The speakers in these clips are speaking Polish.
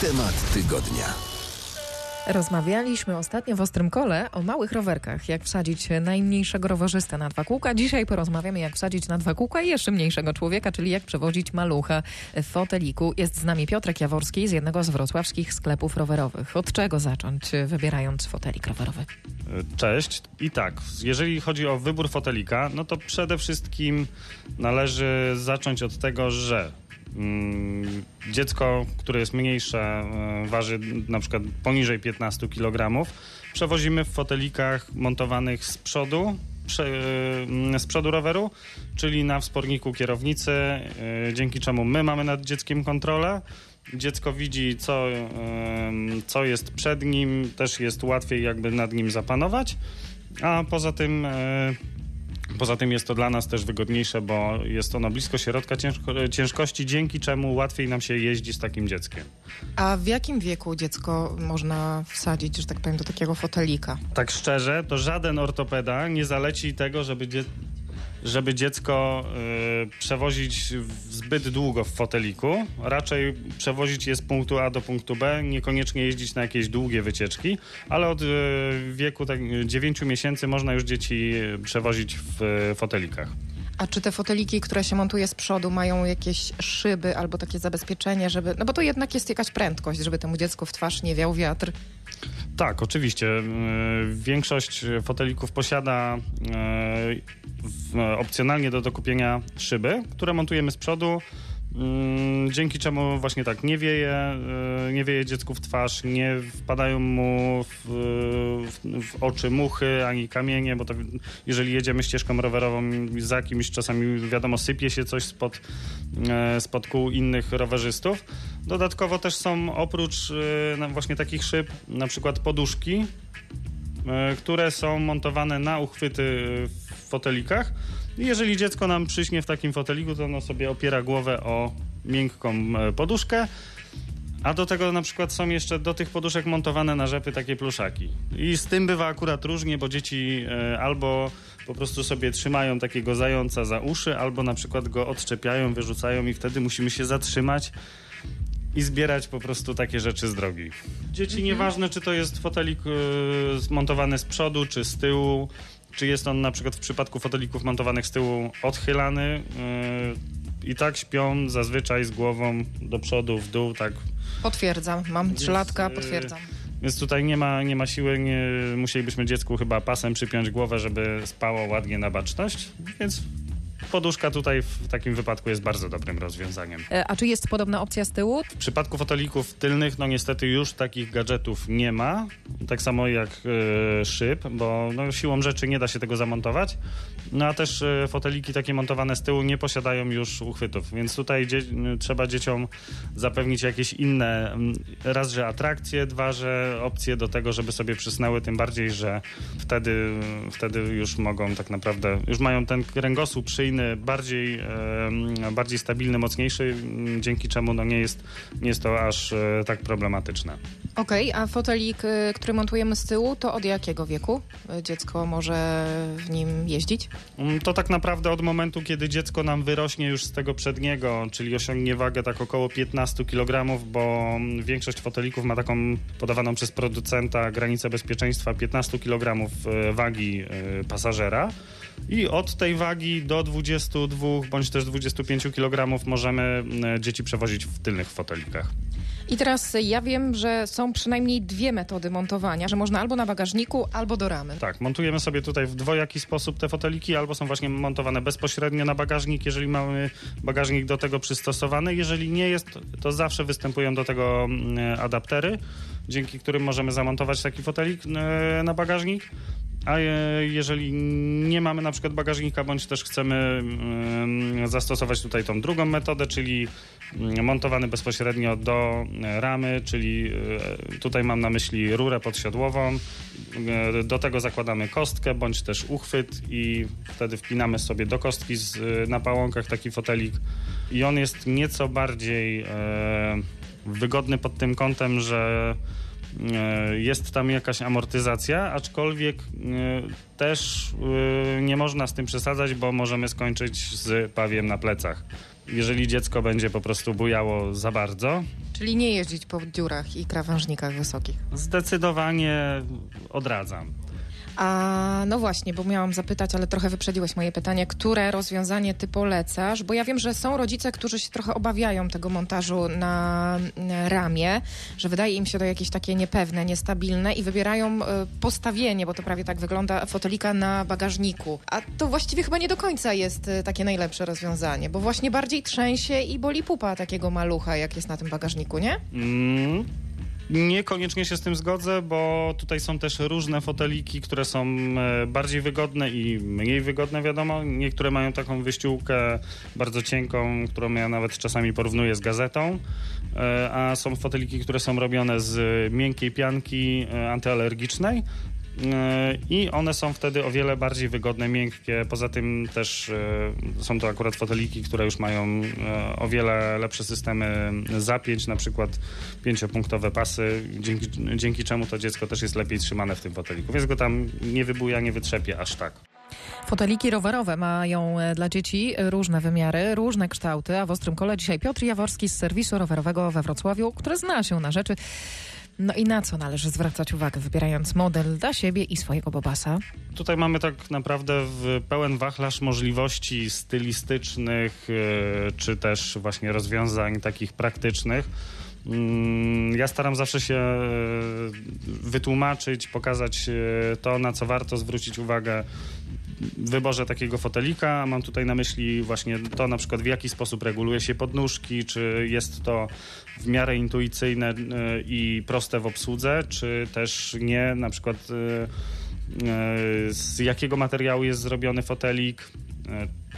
Temat tygodnia. Rozmawialiśmy ostatnio w Ostrym Kole o małych rowerkach, jak wsadzić najmniejszego rowerzystę na dwa kółka. Dzisiaj porozmawiamy, jak wsadzić na dwa kółka jeszcze mniejszego człowieka, czyli jak przewozić malucha w foteliku. Jest z nami Piotrek Jaworski z jednego z wrocławskich sklepów rowerowych. Od czego zacząć, wybierając fotelik rowerowy? Cześć. I tak, jeżeli chodzi o wybór fotelika, no to przede wszystkim należy zacząć od tego, że dziecko, które jest mniejsze, e, waży na przykład poniżej 15 kg, przewozimy w fotelikach montowanych z przodu, e, z przodu roweru, czyli na wsporniku kierownicy, e, dzięki czemu my mamy nad dzieckiem kontrolę. Dziecko widzi, co, co jest przed nim, też jest łatwiej jakby nad nim zapanować, a poza tym Poza tym jest to dla nas też wygodniejsze, bo jest ono blisko środka ciężko, ciężkości, dzięki czemu łatwiej nam się jeździ z takim dzieckiem. A w jakim wieku dziecko można wsadzić, że tak powiem, do takiego fotelika? Tak szczerze, to żaden ortopeda nie zaleci tego, żeby, dzie- żeby dziecko y, przewozić zbyt długo w foteliku. Raczej przewozić je z punktu A do punktu B, niekoniecznie jeździć na jakieś długie wycieczki, ale od y, wieku tak, 9 miesięcy można już dzieci y, przewozić w y, fotelikach. A czy te foteliki, które się montuje z przodu, mają jakieś szyby albo takie zabezpieczenie, żeby. No bo to jednak jest jakaś prędkość, żeby temu dziecku w twarz nie wiał wiatr. Tak, oczywiście. Yy, Większość fotelików posiada w- opcjonalnie do dokupienia szyby, które montujemy z przodu. Yy, Dzięki czemu właśnie tak nie wieje, yy, nie wieje dziecku w twarz, nie wpadają mu w, w, oczy muchy ani kamienie, bo to jeżeli jedziemy ścieżką rowerową za kimś, czasami wiadomo sypie się coś spod, yy, spod kół innych rowerzystów. Dodatkowo też są oprócz na- właśnie takich szyb na przykład poduszki, e, które są montowane na uchwyty w fotelikach. Jeżeli dziecko nam przyśnie w takim foteliku, to ono sobie opiera głowę o miękką e, poduszkę. A do tego na przykład są jeszcze do tych poduszek montowane na rzepy takie pluszaki. I z tym bywa akurat różnie, bo dzieci e, albo po prostu sobie trzymają takiego zająca za uszy, albo na przykład go odczepiają, wyrzucają i wtedy musimy się zatrzymać i zbierać po prostu takie rzeczy z drogi. Dzieci, nieważne czy to jest fotelik y, zmontowany z przodu, czy z tyłu, czy jest on na przykład w przypadku fotelików montowanych z tyłu odchylany, y, i tak śpią zazwyczaj z głową do przodu, w dół, tak. Potwierdzam, mam trzylatka, e, potwierdzam. Więc tutaj nie ma, nie ma siły, nie, musielibyśmy dziecku chyba pasem przypiąć głowę, żeby spało ładnie na baczność, więc poduszka tutaj w takim wypadku jest bardzo dobrym rozwiązaniem. E, A czy jest podobna opcja z tyłu? W przypadku fotelików tylnych, no niestety już takich gadżetów nie ma, tak samo jak e, szyb, bo no, siłą rzeczy nie da się tego zamontować. No a też e, foteliki takie montowane z tyłu nie posiadają już uchwytów, więc tutaj dzie- trzeba dzieciom zapewnić jakieś inne, raz, że atrakcje, dwa, że opcje do tego, żeby sobie przysnęły, tym bardziej, że wtedy, wtedy już mogą tak naprawdę, już mają ten kręgosłup szyjny bardziej, e, bardziej stabilny, mocniejszy, m, dzięki czemu no, nie, jest, nie jest to aż e, tak problematyczne. Okej, a fotelik, który montujemy z tyłu, to od jakiego wieku dziecko może w nim jeździć? Mm, To tak naprawdę od momentu, kiedy dziecko nam wyrośnie już z tego przedniego, czyli osiągnie wagę tak około 15 kg, bo mm, większość fotelików ma taką podawaną przez producenta granicę bezpieczeństwa 15 kg wagi e, pasażera. I od tej wagi do 22 bądź też 25 kg możemy mm, dzieci przewozić w tylnych fotelikach. I teraz ja wiem, że są przynajmniej dwie metody montowania, że można albo na bagażniku, albo do ramy. Tak, montujemy sobie tutaj w dwojaki sposób te foteliki, albo są właśnie montowane bezpośrednio na bagażnik, jeżeli mamy bagażnik do tego przystosowany. Jeżeli nie jest, to zawsze występują do tego mm, adaptery, dzięki którym możemy zamontować taki fotelik e, na bagażnik. A e, jeżeli nie mamy na przykład bagażnika, bądź też chcemy mm, zastosować tutaj tą drugą metodę, czyli mm, montowany bezpośrednio do e, ramy, czyli e, tutaj mam na myśli rurę podsiodłową. Do tego zakładamy kostkę, bądź też uchwyt i wtedy wpinamy sobie do kostki z, na pałąkach taki fotelik. I on jest nieco bardziej wygodny pod tym kątem, że jest tam jakaś amortyzacja, aczkolwiek e, też e, nie można z tym przesadzać, bo możemy skończyć z pawiem na plecach. jeżeli dziecko będzie po prostu bujało za bardzo, Czyli nie jeździć po dziurach i krawężnikach wysokich. zdecydowanie odradzam. A no właśnie, bo miałam zapytać, ale trochę wyprzedziłeś moje pytanie, które rozwiązanie ty polecasz? Bo ja wiem, że są rodzice, którzy się trochę obawiają tego montażu na ramię, że wydaje im się to jakieś takie niepewne, niestabilne i wybierają e, postawienie, bo to prawie tak wygląda, fotelika na bagażniku. A to właściwie chyba nie do końca jest e, takie najlepsze rozwiązanie, bo właśnie bardziej trzęsie i boli pupa takiego malucha, jak jest na tym bagażniku, nie? Mm, Niekoniecznie się z tym zgodzę, bo tutaj są też różne foteliki, które są e, bardziej wygodne i mniej wygodne, wiadomo. Niektóre mają taką wyściółkę bardzo cienką, którą ja nawet czasami porównuję z gazetą, e, a są foteliki, które są robione z miękkiej pianki e, antyalergicznej. E, I one są wtedy o wiele bardziej wygodne, miękkie. Poza tym też e, są to akurat foteliki, które już mają e, o wiele lepsze systemy zapięć, na przykład pięciopunktowe pasy, dzięki, dzięki czemu to dziecko też jest lepiej trzymane w tym foteliku, więc go tam nie wybuja, nie wytrzepie aż tak. Foteliki rowerowe mają dla dzieci różne wymiary, różne kształty, a w Ostrym Kole dzisiaj Piotr Jaworski z serwisu rowerowego we Wrocławiu, który zna się na rzeczy. No i na co należy zwracać uwagę, wybierając model dla siebie i swojego bobasa? Tutaj mamy tak naprawdę pełen wachlarz możliwości stylistycznych, e, czy też właśnie rozwiązań takich praktycznych. Mm, Ja staram zawsze się e, wytłumaczyć, pokazać e, to, na co warto zwrócić uwagę w wyborze takiego fotelika. Mam tutaj na myśli właśnie to, na przykład w jaki sposób reguluje się podnóżki, czy jest to w miarę intuicyjne e, i proste w obsłudze, czy też nie, na przykład e, e, z jakiego materiału jest zrobiony fotelik,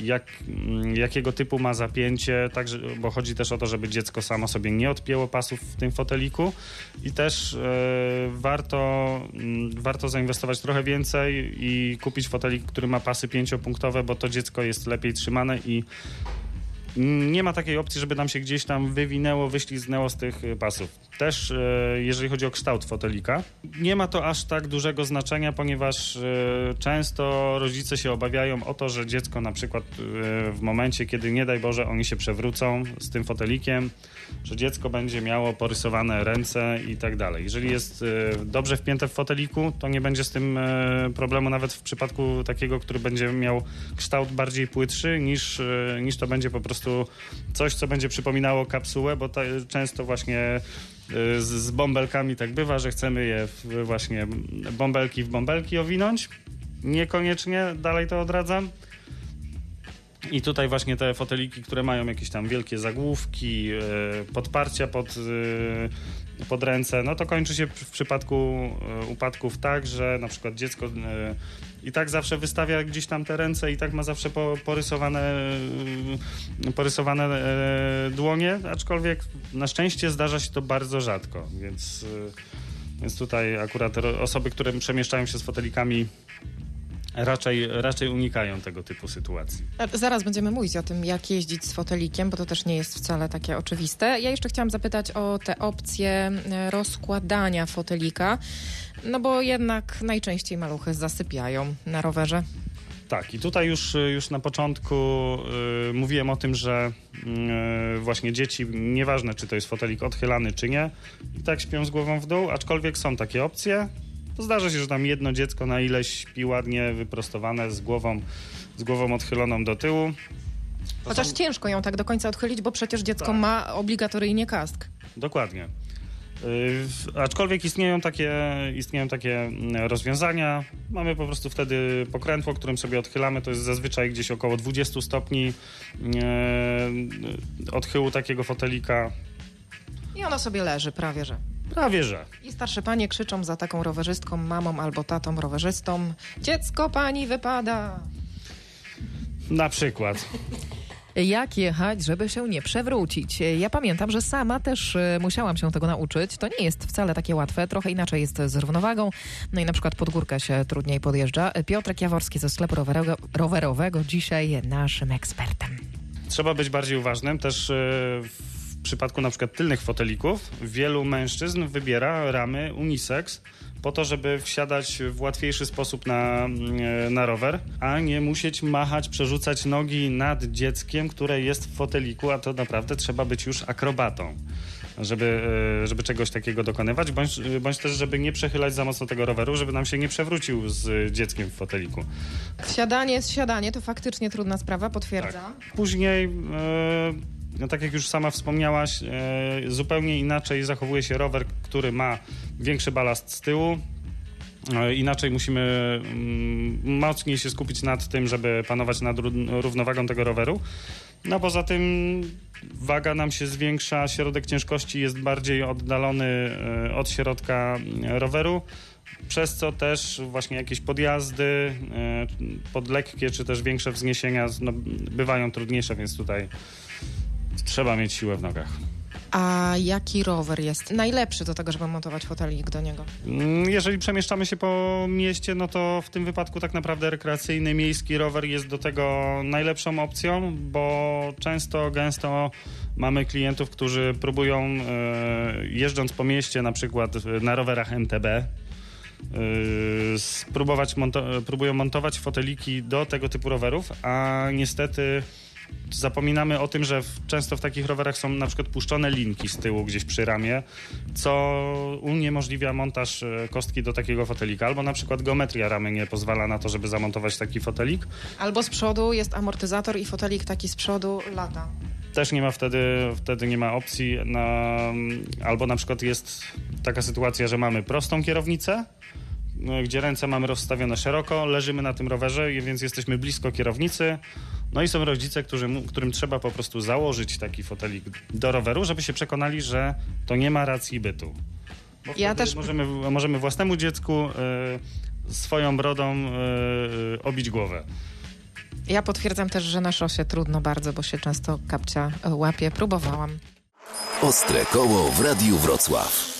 jak, mm, jakiego typu ma zapięcie, także, bo chodzi też o to, żeby dziecko samo sobie nie odpięło pasów w tym foteliku. I też e, warto, mm, warto zainwestować trochę więcej i kupić fotelik, który ma pasy pięciopunktowe, bo to dziecko jest lepiej trzymane i nie ma takiej opcji, żeby nam się gdzieś tam wywinęło, wyśliznęło z tych y, pasów. Też e, jeżeli chodzi o kształt fotelika, nie ma to aż tak dużego znaczenia, ponieważ e, często rodzice się obawiają o to, że dziecko na przykład w momencie, kiedy nie daj Boże oni się przewrócą z tym fotelikiem, że dziecko będzie miało porysowane ręce i tak dalej. Jeżeli jest dobrze wpięte w foteliku, to nie będzie z tym problemu nawet w przypadku takiego, który będzie miał kształt bardziej płytszy niż, niż to będzie po prostu coś, co będzie przypominało kapsułę, bo często właśnie e, z, z bąbelkami tak bywa, że chcemy je w, właśnie bąbelki w bąbelki owinąć. Niekoniecznie dalej to odradzam. I tutaj właśnie te foteliki, które mają jakieś tam wielkie zagłówki, e, podparcia pod, e, pod ręce, no to kończy się w przypadku e, upadków tak, że na przykład dziecko e, i tak zawsze wystawia gdzieś tam te ręce i tak ma zawsze po, porysowane, e, porysowane dłonie, aczkolwiek na szczęście zdarza się to bardzo rzadko, więc, więc tutaj akurat osoby, które przemieszczają się z fotelikami raczej, raczej unikają tego typu sytuacji. A Zaraz będziemy mówić o tym, jak jeździć z fotelikiem, bo to też nie jest wcale takie oczywiste. Ja jeszcze chciałam zapytać o te opcje e, rozkładania fotelika, no bo jednak najczęściej maluchy zasypiają na rowerze. Tak, i tutaj już, już na początku y, mówiłem o tym, że y, właśnie dzieci, nieważne czy to jest fotelik odchylany czy nie, i tak śpią z głową w dół, aczkolwiek są takie opcje. To zdarza się, że tam jedno dziecko na ile śpi ładnie wyprostowane z głową, z głową odchyloną do tyłu. To Chociaż są- ciężko ją tak do końca odchylić, bo przecież dziecko Tak. ma obligatoryjnie kask. Dokładnie. Y, Aczkolwiek istnieją takie, istnieją takie mm, rozwiązania. Mamy po prostu wtedy pokrętło, którym sobie odchylamy. To jest zazwyczaj gdzieś około 20 stopni e, odchyłu takiego fotelika. I ono sobie leży prawie, że. Prawie że. I starsze panie krzyczą za taką rowerzystką, mamą albo tatą rowerzystą. Dziecko pani wypada. Na przykład. Jak jechać, żeby się nie przewrócić? Ja pamiętam, że sama też e, musiałam się tego nauczyć. To nie jest wcale takie łatwe, trochę inaczej jest z równowagą. No i na przykład pod górkę się trudniej podjeżdża. Piotrek Jaworski ze sklepu rowerowego, rowerowego dzisiaj naszym ekspertem. Trzeba być bardziej uważnym. Też e, w przypadku na przykład tylnych fotelików wielu mężczyzn wybiera ramy unisex po to, żeby wsiadać w łatwiejszy sposób na, e, na rower, a nie musieć machać, przerzucać nogi nad dzieckiem, które jest w foteliku, a to naprawdę trzeba być już akrobatą żeby, e, żeby czegoś takiego dokonywać, bądź, bądź też, żeby nie przechylać za mocno tego roweru, żeby nam się nie przewrócił z dzieckiem w foteliku. Wsiadanie jest siadanie, to faktycznie trudna sprawa, potwierdzam. Tak. Później, e, no tak jak już sama wspomniałaś, e, zupełnie inaczej zachowuje się rower, który ma większy balast z tyłu, e, Inaczej musimy mm, mocniej się skupić nad tym, żeby panować nad równowagą tego roweru. No poza tym waga nam się zwiększa, środek ciężkości jest bardziej oddalony e, od środka roweru, przez co też właśnie jakieś podjazdy e, pod lekkie czy też większe wzniesienia no, bywają trudniejsze, więc tutaj trzeba mieć siłę w nogach. A jaki rower jest najlepszy do tego, żeby montować fotelik do niego? Mm, jeżeli przemieszczamy się po mieście, no to w tym wypadku tak naprawdę rekreacyjny miejski rower jest do tego najlepszą opcją, bo często, gęsto mamy klientów, którzy próbują e, jeżdżąc po mieście, na przykład na rowerach MTB, e, spróbować monto- próbują montować foteliki do tego typu rowerów, a niestety zapominamy o tym, że w, często w takich rowerach są na przykład puszczone linki z tyłu gdzieś przy ramię, co uniemożliwia montaż e, kostki do takiego fotelika, albo na przykład geometria ramy nie pozwala na to, żeby zamontować taki fotelik. Albo z przodu jest amortyzator i fotelik taki z przodu lata. Też nie ma wtedy, wtedy nie ma opcji na, albo na przykład jest taka sytuacja, że mamy prostą kierownicę, no, gdzie ręce mamy rozstawione szeroko, leżymy na tym rowerze, więc jesteśmy blisko kierownicy. No i są rodzice, którzy, którym trzeba po prostu założyć taki fotelik do roweru, żeby się przekonali, że to nie ma racji bytu. Bo ja też możemy, możemy własnemu dziecku y, swoją brodą y, obić głowę. Ja potwierdzam też, że na szosie trudno bardzo, bo się często kapcia łapie. Próbowałam. Ostre koło w Radiu Wrocław.